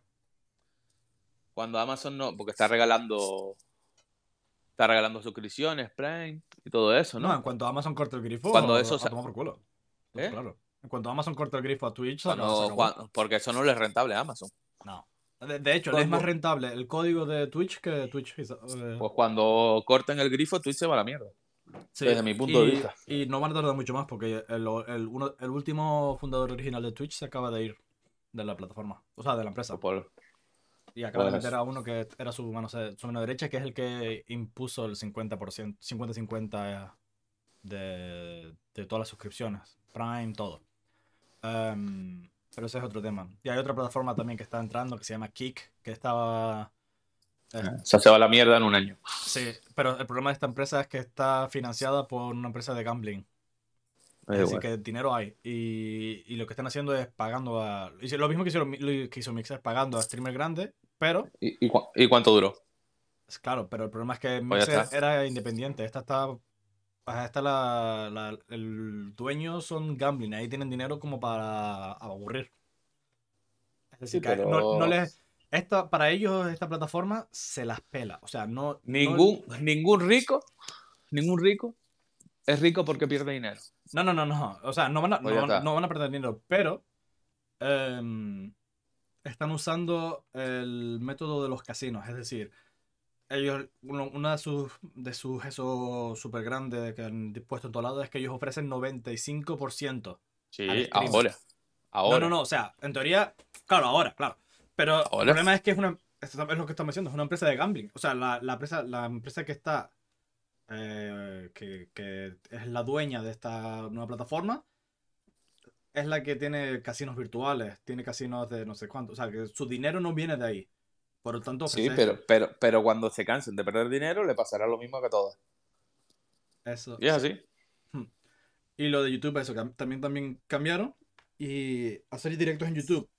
Cuando Amazon no, porque está regalando está regalando suscripciones, Prime y todo eso, No, ¿no? en cuanto Amazon corta el grifo, Cuando a, eso a tomar por culo. ¿Eh? Claro. En cuanto Amazon corta el grifo a Twitch, Cuando- cuan- porque eso no le es rentable a Amazon. No. De, de hecho, le es más rentable el código de Twitch que Twitch. eh, Pues cuando corten el grifo, Twitch se va a la mierda. sí, desde mi punto de vista. Y no van a tardar mucho más porque el, el, uno- el último fundador original de Twitch se acaba de ir de la plataforma. O sea, de la empresa. Por- Y acaba de meter a uno que era su mano, su mano derecha, que es el que impuso el 50%, 50-50 de, de todas las suscripciones. Prime, todo. Em, pero ese es otro tema. Y hay otra plataforma también que está entrando que se llama Kick, que estaba... eh, o sea, se va la mierda en un año. sí, pero el problema de esta empresa es que está financiada por una empresa de gambling. Es decir, igual. que dinero hay. Y, y lo que están haciendo es pagando a... Lo mismo que, hicieron, que hizo Mixer, pagando a streamers grandes, pero ¿Y, y cu- y cuánto duró? Claro, pero el problema es que Pues Mixer era independiente. Esta está. Esta la, la- el dueño son gambling. Ahí tienen dinero como para aburrir. Es decir, Sí, que no, pero- no les. Esta, para ellos, esta plataforma se las pela. O sea, no. no- Ningún, ningún rico, ningún rico es rico porque pierde dinero. No, no, no, no. O sea, no van a, Pues no van- está. no van a perder dinero, pero. em, están usando el método de los casinos. Es decir, ellos, uno, una de sus, de sus eso súper grande que han puesto en todo lado es que ellos ofrecen 95%. Sí, ahora. Ahora. No, no, no. O sea, en teoría, claro, ahora, claro. Pero el problema es que es una. Es lo que estamos diciendo, es una empresa de gambling. O sea, la, la empresa, la empresa que está. Eh, que, que es la dueña de esta nueva plataforma. Es la que tiene casinos virtuales, tiene casinos de no sé cuánto. O sea, que su dinero no viene de ahí. Por lo tanto, Sí, pero, pero, pero cuando se cansen de perder dinero, le pasará lo mismo que a todas. eso. Y es así. Y lo de YouTube, eso también, también cambiaron. Y hacer directos en YouTube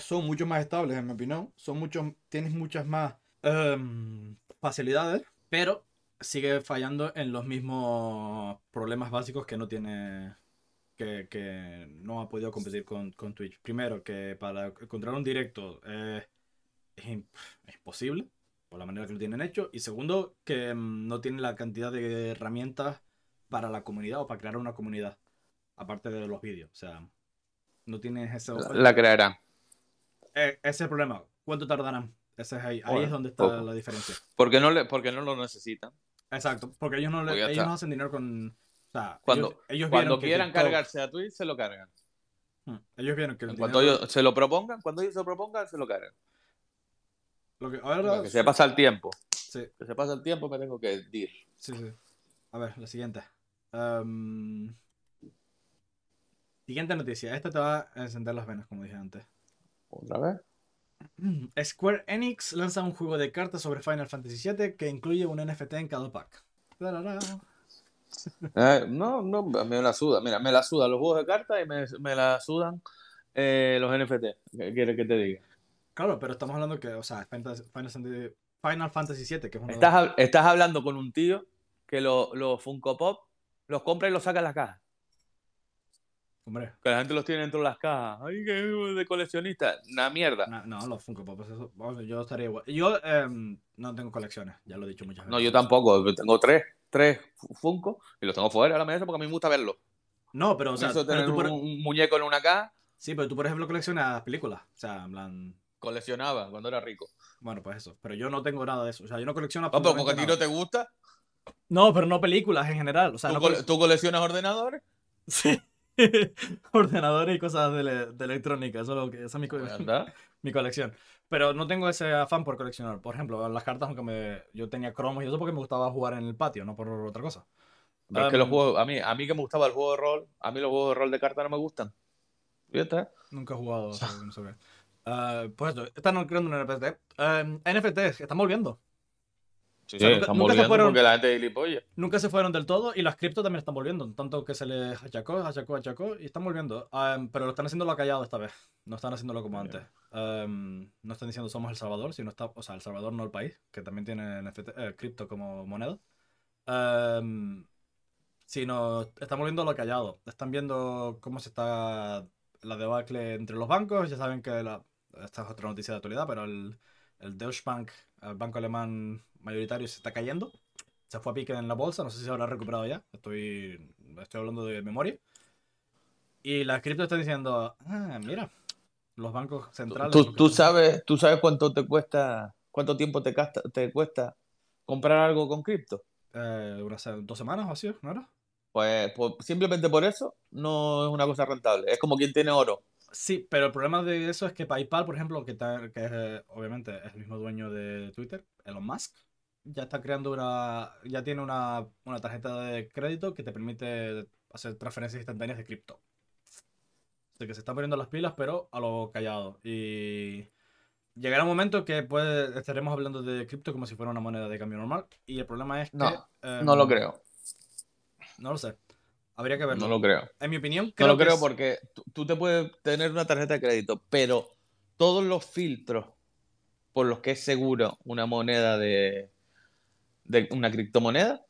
son mucho más estables, en mi opinión. Son muchos, tienes muchas más em, facilidades, pero sigue fallando en los mismos problemas básicos que no tiene. Que, no ha podido competir con, Twitch. Primero, que para encontrar un directo es, imposible, por la manera que lo tienen hecho. Y segundo, que em, no tiene la cantidad de herramientas para la comunidad o para crear una comunidad. Aparte de los vídeos. O sea, no tienes eso. La, crearán. Eh, ese es el problema. ¿Cuánto tardarán? Ese es ahí. ahí es donde está la diferencia. Porque no, le, porque no lo necesitan. Exacto, porque ellos no, le, ellos no hacen dinero con... O sea, cuando, ellos, cuando quieran cargarse a Twitch, se lo cargan. Hmm, ellos vieron que... Cuando ellos se lo propongan, cuando ellos se lo propongan, se lo cargan. Lo que, ahora, que se pasa el tiempo. Sí. Que se pasa el tiempo, me tengo que ir. Sí, sí. A ver, la siguiente. Um... Siguiente noticia. Esta te va a encender las venas, como dije antes. ¿Otra vez? Square Enix lanza un juego de cartas sobre Final Fantasy VII que incluye un NFT en cada pack. Eh, no, no, me la suda. Mira, me la sudan los juegos de cartas y me, me la sudan eh, los NFT. ¿Qué quieres que te diga? Claro, pero estamos hablando que, o sea, Final, Fantasy, VII, que es estás, estás hablando con un tío que los Funko Pop los compra y los saca en la caja. Hombre. Que la gente los tiene dentro de las cajas. Ay, que de coleccionista. Una mierda. No, los Funko Pop. Eso, yo estaría igual. Yo em, no tengo colecciones, ya lo he dicho muchas veces. No, yo tampoco. Tengo tres, tres Funko y los tengo fuera de la mesa porque a mí me gusta verlos. No, pero o sea. tener tú un, muñeco en una caja. Sí, pero tú, por ejemplo, coleccionas películas. O sea, en plan. Coleccionaba cuando era rico. Bueno, pues eso. Pero yo no tengo nada de eso. O sea, yo no colecciono. No, pero porque a ti no te gusta. No, pero no películas en general. O sea, ¿Tú, coleccionas ordenadores? Sí. ordenadores y cosas de, electrónica. Eso esa es mi, mi, colección. Pero no tengo ese afán por coleccionar. Por ejemplo, las cartas, aunque me, yo tenía cromos y eso porque me gustaba jugar en el patio, no por otra cosa. que los juegos, a mí, a mí que me gustaba el juego de rol, a mí los juegos de rol de cartas no me gustan. ¿Viste? Nunca he jugado, no sé uh, pues esto, están creando un NFT. Uh, NFTs, están volviendo. Sí, están volviendo porque la gente de gilipollas. Nunca se fueron del todo y las cripto también están volviendo. Tanto que se les achacó, achacó, achacó y están volviendo. pero lo están haciéndolo callado esta vez. No están haciéndolo como antes. no están diciendo somos El Salvador, sino está, o sea, El Salvador no el país, que también tiene eh, cripto como moneda. sino están volviendo lo callado. Están viendo cómo se está la debacle entre los bancos. Ya saben que la, esta es otra noticia de actualidad, pero el, el Deutsche Bank, el banco alemán mayoritario se está cayendo. Se fue a pique en la bolsa, no sé si se habrá recuperado ya. Estoy, estoy hablando de memoria. Y la cripto está diciendo, ah, mira, los bancos centrales... ¿Tú, sabes, ¿Tú sabes cuánto te cuesta, cuánto tiempo te, te cuesta comprar algo con cripto? Eh, unas dos semanas o así, ¿no era? Pues, pues, simplemente por eso no es una cosa rentable. Es como quien tiene oro. Sí, pero el problema de eso es que PayPal, por ejemplo, que, que es, eh, obviamente es el mismo dueño de Twitter, Elon Musk, ya está creando una, ya tiene una, tarjeta de crédito que te permite hacer transferencias instantáneas de cripto. De que se están poniendo las pilas, pero a lo callado. Y llegará un momento que pues estaremos hablando de cripto como si fuera una moneda de cambio normal. Y el problema es que... No, no lo em, creo. No lo sé. Habría que verlo. No lo creo. En mi opinión, creo No lo creo porque tú te puedes tener una tarjeta de crédito, pero todos los filtros por los que es seguro una moneda de, de una criptomoneda,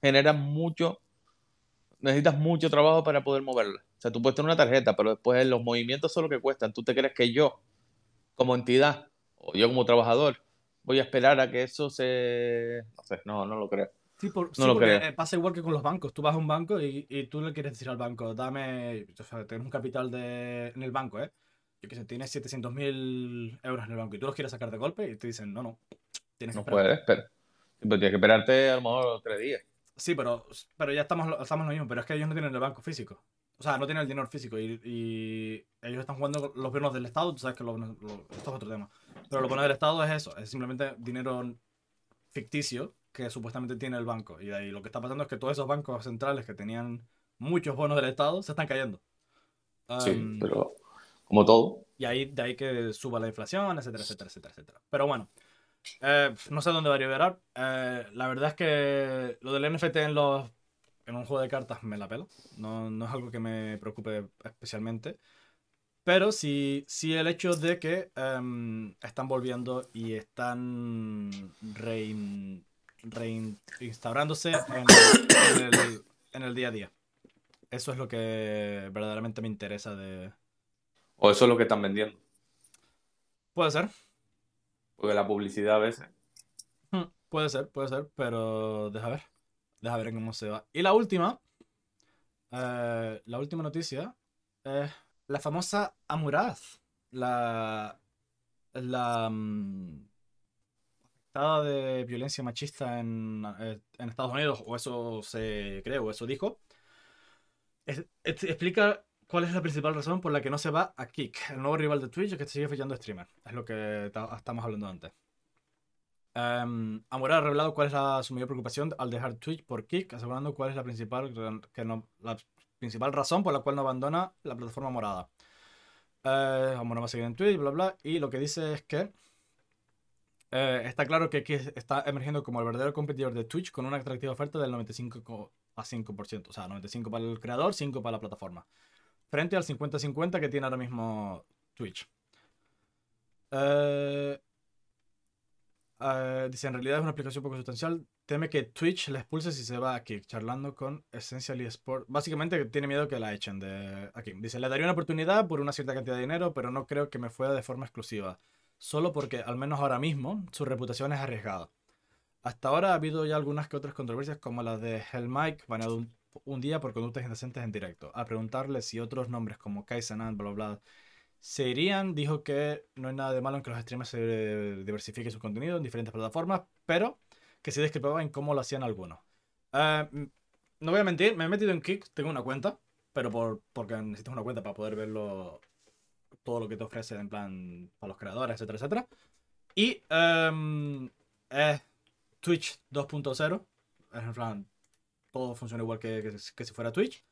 genera mucho, necesitas mucho trabajo para poder moverla. O sea, tú puedes tener una tarjeta, pero después los movimientos son lo que cuestan. ¿Tú te crees que yo, como entidad, o yo como trabajador, voy a esperar a que eso se... No sé, no, no lo creo. Sí, no lo porque creo. pasa igual que con los bancos. Tú vas a un banco y, y tú le quieres decir al banco, dame, o sea, tienes un capital de, en el banco, ¿eh? Yo qué sé, tienes 700.000 euros en el banco y tú los quieres sacar de golpe y te dicen, no, no, tienes que No puedes, pero pero tienes que esperarte a lo mejor tres días. Sí, pero, pero ya estamos, estamos lo mismo. Pero es que ellos no tienen el banco físico. O sea, no tienen el dinero físico. Y, ellos están jugando los bonos del Estado. Tú sabes que esto es otro tema. Pero los bonos del Estado es eso. Es simplemente dinero ficticio que supuestamente tiene el banco. Y de ahí lo que está pasando es que todos esos bancos centrales que tenían muchos bonos del Estado se están cayendo. sí, pero como todo. Y ahí de ahí que suba la inflación, etcétera, etcétera, etcétera, etcétera. Pero bueno. Eh, no sé dónde va a llegar. Eh, la verdad es que lo del NFT en los, en un juego de cartas me la pelo. No, no es algo que me preocupe especialmente. Pero sí, sí el hecho de que em, están volviendo y están rein, reinstaurándose en el, en el día a día. Eso es lo que verdaderamente me interesa de... O eso es lo que están vendiendo. Puede ser. Porque la publicidad a veces. Hmm, puede ser, puede ser, pero deja ver. Deja ver cómo se va. Y la última. Eh, la última noticia es la famosa Amuraz. La. La. Mm, afectada de violencia machista en, eh, en, Estados Unidos, o eso se cree, o eso dijo. explica cuál es la principal razón por la que no se va a Kick, el nuevo rival de Twitch que sigue fallando streamer. Es lo que estamos hablando antes. Um, ha revelado cuál es su mayor preocupación al dejar Twitch por Kick, asegurando cuál es la principal, que no, la principal razón por la cual no abandona la plataforma morada. Uh, va a seguir en Twitch, bla bla, y lo que dice es que eh, está claro que Kick está emergiendo como el verdadero competidor de Twitch con una atractiva oferta del 95 a 5%, o sea, 95 para el creador, 5 para la plataforma frente al 50-50 que tiene ahora mismo Twitch. Eh, eh, dice, en realidad es una aplicación poco sustancial. Teme que Twitch la expulse si se va aquí, charlando con Essentially Sport. Básicamente tiene miedo que la echen de aquí. Dice, le daría una oportunidad por una cierta cantidad de dinero, pero no creo que me fuera de forma exclusiva. Solo porque, al menos ahora mismo, su reputación es arriesgada. Hasta ahora ha habido ya algunas que otras controversias, como la de Hell Mike, baneado un un día por conductas indecentes en directo. Al preguntarle si otros nombres como Kaisenan, bla, bla, bla, se irían, dijo que no hay nada de malo en que los streamers se diversifiquen su contenido en diferentes plataformas, pero que se discrepaba en cómo lo hacían algunos. Eh, no voy a mentir, me he metido en Kick, tengo una cuenta, pero por, porque necesitas una cuenta para poder verlo todo lo que te ofrece en plan para los creadores, etcétera, etcétera. Y um, Twitch 2.0, es en plan todo funciona igual que, si fuera Twitch.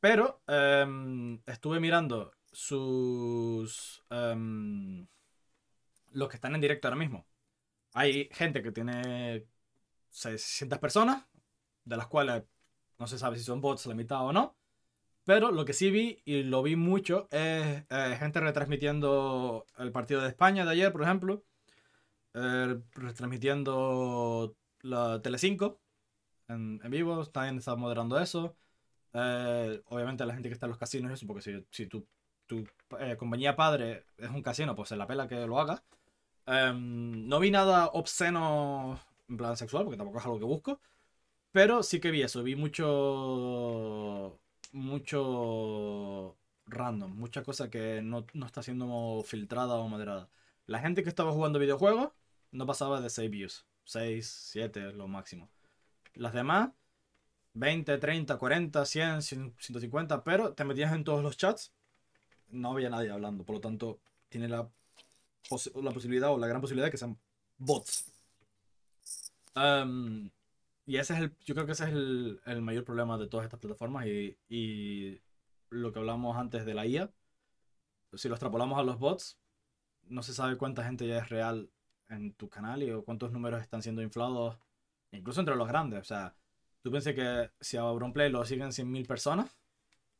Pero em, estuve mirando sus... Em, los que están en directo ahora mismo. Hay gente que tiene 600 personas, de las cuales no se sabe si son bots la mitad o no. Pero lo que sí vi, y lo vi mucho, es eh, gente retransmitiendo el partido de España de ayer, por ejemplo. Eh, retransmitiendo la Telecinco en, vivo, también está moderando eso. Eh, obviamente la gente que está en los casinos, eso, porque si, si tu, tu eh, compañía padre es un casino, pues se la pela que lo haga. Em, no vi nada obsceno en plan sexual, porque tampoco es algo que busco. Pero sí que vi eso, vi mucho. mucho. random, mucha cosa que no, no está siendo filtrada o moderada. La gente que estaba jugando videojuegos no pasaba de 6 views, 6, 7 lo máximo. Las demás, 20, 30, 40, 100, 150, pero te metías en todos los chats, no había nadie hablando. Por lo tanto, tiene la, la posibilidad o la gran posibilidad de que sean bots. Um, y ese es el, yo creo que ese es el, el mayor problema de todas estas plataformas y, y, lo que hablamos antes de la IA. Si lo extrapolamos a los bots, no se sabe cuánta gente ya es real en tu canal y o cuántos números están siendo inflados incluso entre los grandes. O sea, tú piensas que si a Auronplay lo siguen 100.000 personas,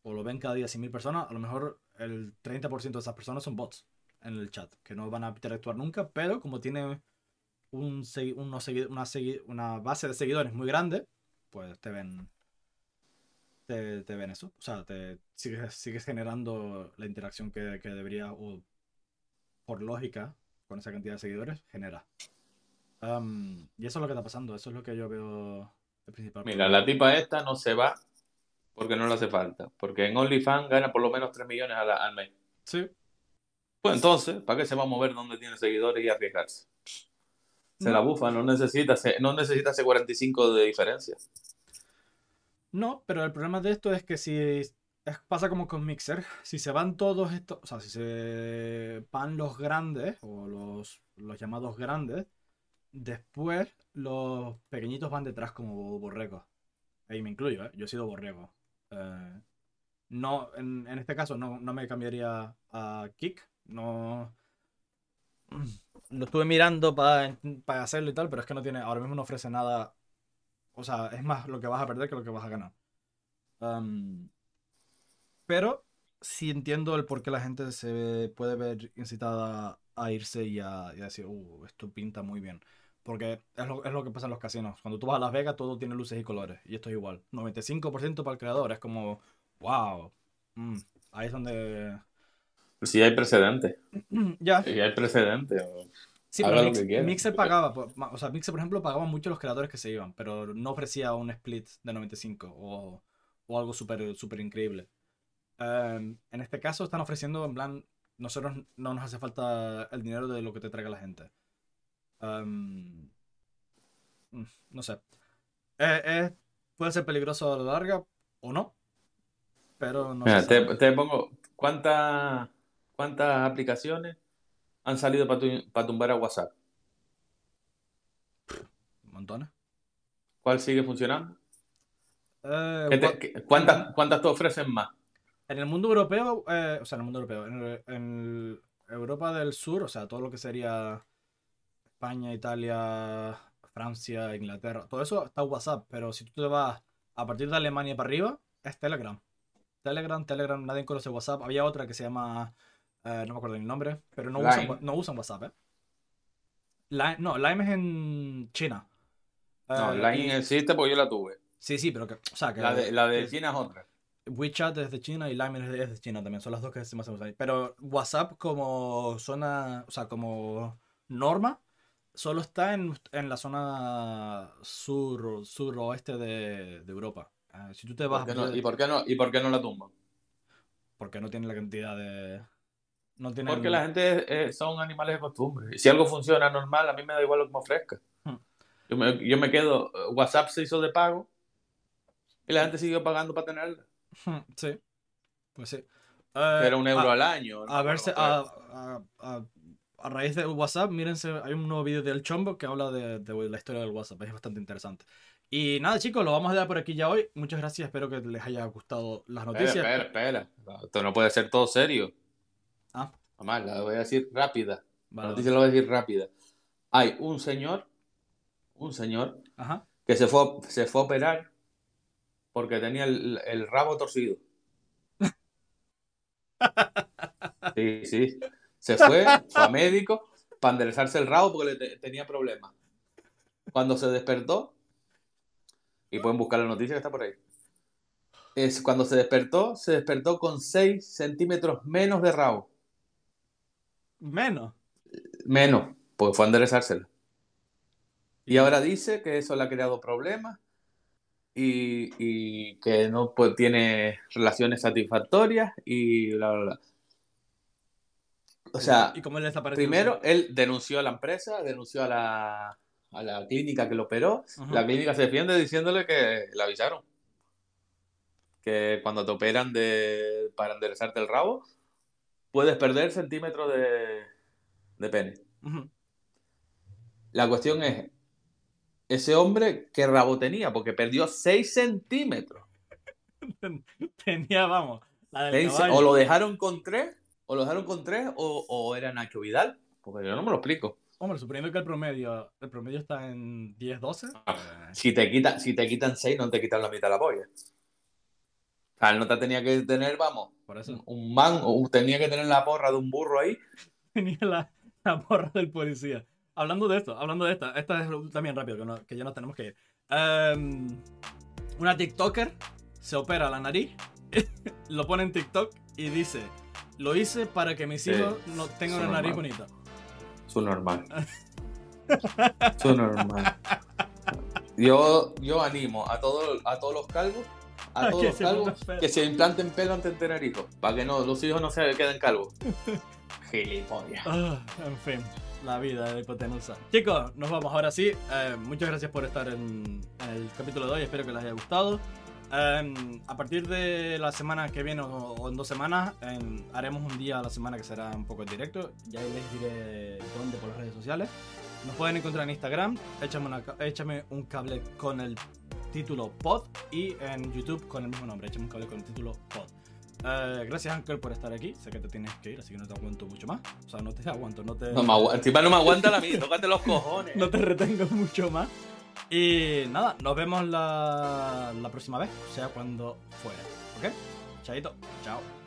o lo ven cada día 100.000 personas, a lo mejor el 30% de esas personas son bots en el chat, que no van a interactuar nunca, pero como tiene un, una, una base de seguidores muy grande, pues te ven te, te, ven eso. O sea, te sigues, sigues generando la interacción que, que, debería, o por lógica, con esa cantidad de seguidores, genera y eso es lo que está pasando, eso es lo que yo veo el principal. Mira, la tipa esta no se va porque no le hace falta. Porque en OnlyFans gana por lo menos 3 millones al, mes. Sí. Pues entonces, ¿para qué se va a mover donde tiene seguidores y arriesgarse? Se la bufa, no necesita, no necesita ese 45 de diferencia. No, pero el problema de esto es que si pasa como con Mixer, si se van todos estos, o sea, si se van los grandes o los, los llamados grandes, Después, los pequeñitos van detrás como borregos. Ahí me incluyo, ¿eh? Yo he sido borrego. Eh, no, en, este caso no, me cambiaría a Kick. No. Lo estuve mirando para hacerlo y tal, pero es que no tiene. Ahora mismo no ofrece nada O sea, es más lo que vas a perder que lo que vas a ganar. Pero sí entiendo el por qué la gente se puede ver incitada a irse y a, y a decir, uh, esto pinta muy bien. Porque es lo, es lo que pasa en los casinos. Cuando tú vas a Las Vegas, todo tiene luces y colores. Y esto es igual. 95% para el creador. Es como, wow. mm, ahí es donde. Si hay precedente. ya. Si hay precedente. Sí, Haga pero lo que. Mixer pagaba. O sea, Mixer, por ejemplo, pagaba mucho a los creadores que se iban. Pero no ofrecía un split de 95 o, o algo súper súper increíble. Em, en este caso, están ofreciendo en plan. Nosotros no nos hace falta el dinero de lo que te traiga la gente. Mm, no sé. Eh, eh, puede ser peligroso a la larga o no. Pero no Mira, te, pongo, ¿cuántas, cuántas aplicaciones han salido para tumbar a WhatsApp? Montones. ¿Cuál sigue funcionando? Eh, ¿Qué te- Wha- qué- cuántas, ¿Cuántas te ofrecen más? En el mundo europeo, eh, o sea, en el mundo europeo, en, el- en Europa del Sur, o sea, todo lo que sería España, Italia, Francia, Inglaterra, todo eso está WhatsApp, pero si tú te vas a partir de Alemania para arriba, es Telegram. Telegram, Telegram, nadie conoce WhatsApp. Había otra que se llama, eh, no me acuerdo el nombre, pero no usan, no usan WhatsApp, ¿eh? Lime- no, Lime es en China. No, Eh, Line y- existe porque yo la tuve. Sí, sí, pero que, o sea, que... La de, la de que- China es otra. WeChat es de China y Line es de, es de China también. Son las dos que se más usan ahí. Pero WhatsApp como zona, o sea, como norma, solo está en, en la zona sur, suroeste de, de Europa. Ah, si tú te vas ¿Por no- ¿Y, por qué no, ¿Y por qué no la tumban? porque no tiene la cantidad de... No tiene Porque la gente eh, son animales de costumbre. Y si algo funciona normal, a mí me da igual lo que me ofrezca. Hmm. Yo me, yo me quedo, WhatsApp se hizo de pago y la gente siguió pagando para tenerla. Sí, pues sí. Eh, Era un euro a- al año. no A verse, a, a- a- a raíz de WhatsApp, mírense, hay un nuevo vídeo del Chombo que habla de, de la historia del WhatsApp, es bastante interesante. Y nada, chicos, lo vamos a dar por aquí ya hoy. Muchas gracias, espero que les haya gustado las noticias. Espera, espera, espera. Esto no puede ser todo serio. Ah. Además, la voy a decir rápida. Vale, La noticia la voy a decir rápida. Hay un señor, un señor, Ajá. que se fue, se fue a operar porque tenía el, el rabo torcido. Sí, sí. Se fue, fue a médico para enderezarse el rabo porque le te- tenía problemas. Cuando se despertó, y pueden buscar la noticia que está por ahí. Es, cuando se despertó, se despertó con 6 centímetros menos de rabo. Menos. Menos, porque fue a enderezárselo. Y ahora dice que eso le ha creado problemas y, y que no pues, tiene relaciones satisfactorias y bla, bla, bla. O sea, ¿Y cómo les está pareciendo? primero él denunció a la empresa, denunció a la, a la clínica que lo operó. Ajá. La clínica se defiende diciéndole que le avisaron. Que cuando te operan de, para enderezarte el rabo, puedes perder centímetros de, de pene. La cuestión es, ese hombre, ¿qué rabo tenía? Porque perdió 6 centímetros. Tenía, vamos, la del o lo dejaron con 3, o lo dejaron con 3, o, o era Nacho Vidal. Porque yo no me lo explico. Hombre, suponiendo que el promedio, el promedio está en 10, 12. Ah. Si te, quita, si te quitan 6, no te quitan la mitad de la polla. O sea, él no te tenía que tener, vamos, por eso. un man, o tenía que tener la porra de un burro ahí. Tenía la, la porra del policía. Hablando de esto, hablando de esta, esta es también rápido, que, no- que ya nos tenemos que ir. Em, una TikToker se opera la nariz, lo pone en TikTok y dice: Lo hice para que mis hijos no tengan una nariz normal. bonita. Su normal. Su normal. Yo, yo animo a, todo, a todos los calvos, a todos que los se calvos, pelo. que se implanten pelo antes de tener hijos. Para que no, los hijos no se queden calvos. Gilipollas. Ah, en fin, la vida de hipotenusa. Chicos, nos vamos ahora sí. Eh, muchas gracias por estar en, en el capítulo de hoy. Espero que les haya gustado. Eh, a partir de la semana que viene o, o en dos semanas, haremos un día a la semana que será un poco en directo. Ya les diré dónde por las redes sociales. Nos pueden encontrar en Instagram. Échame, una échame un cable con el título pod y en YouTube con el mismo nombre. Échame un cable con el título pod. Eh, gracias, Anker, por estar aquí. Sé que te tienes que ir, así que no te aguanto mucho más. O sea, no te aguanto, no te, No me agu- encima no me aguanta la tócate los cojones. no te retengo mucho más. Y nada, nos vemos la, la próxima vez, sea cuando fuera. ¿Ok? Chaito, chao.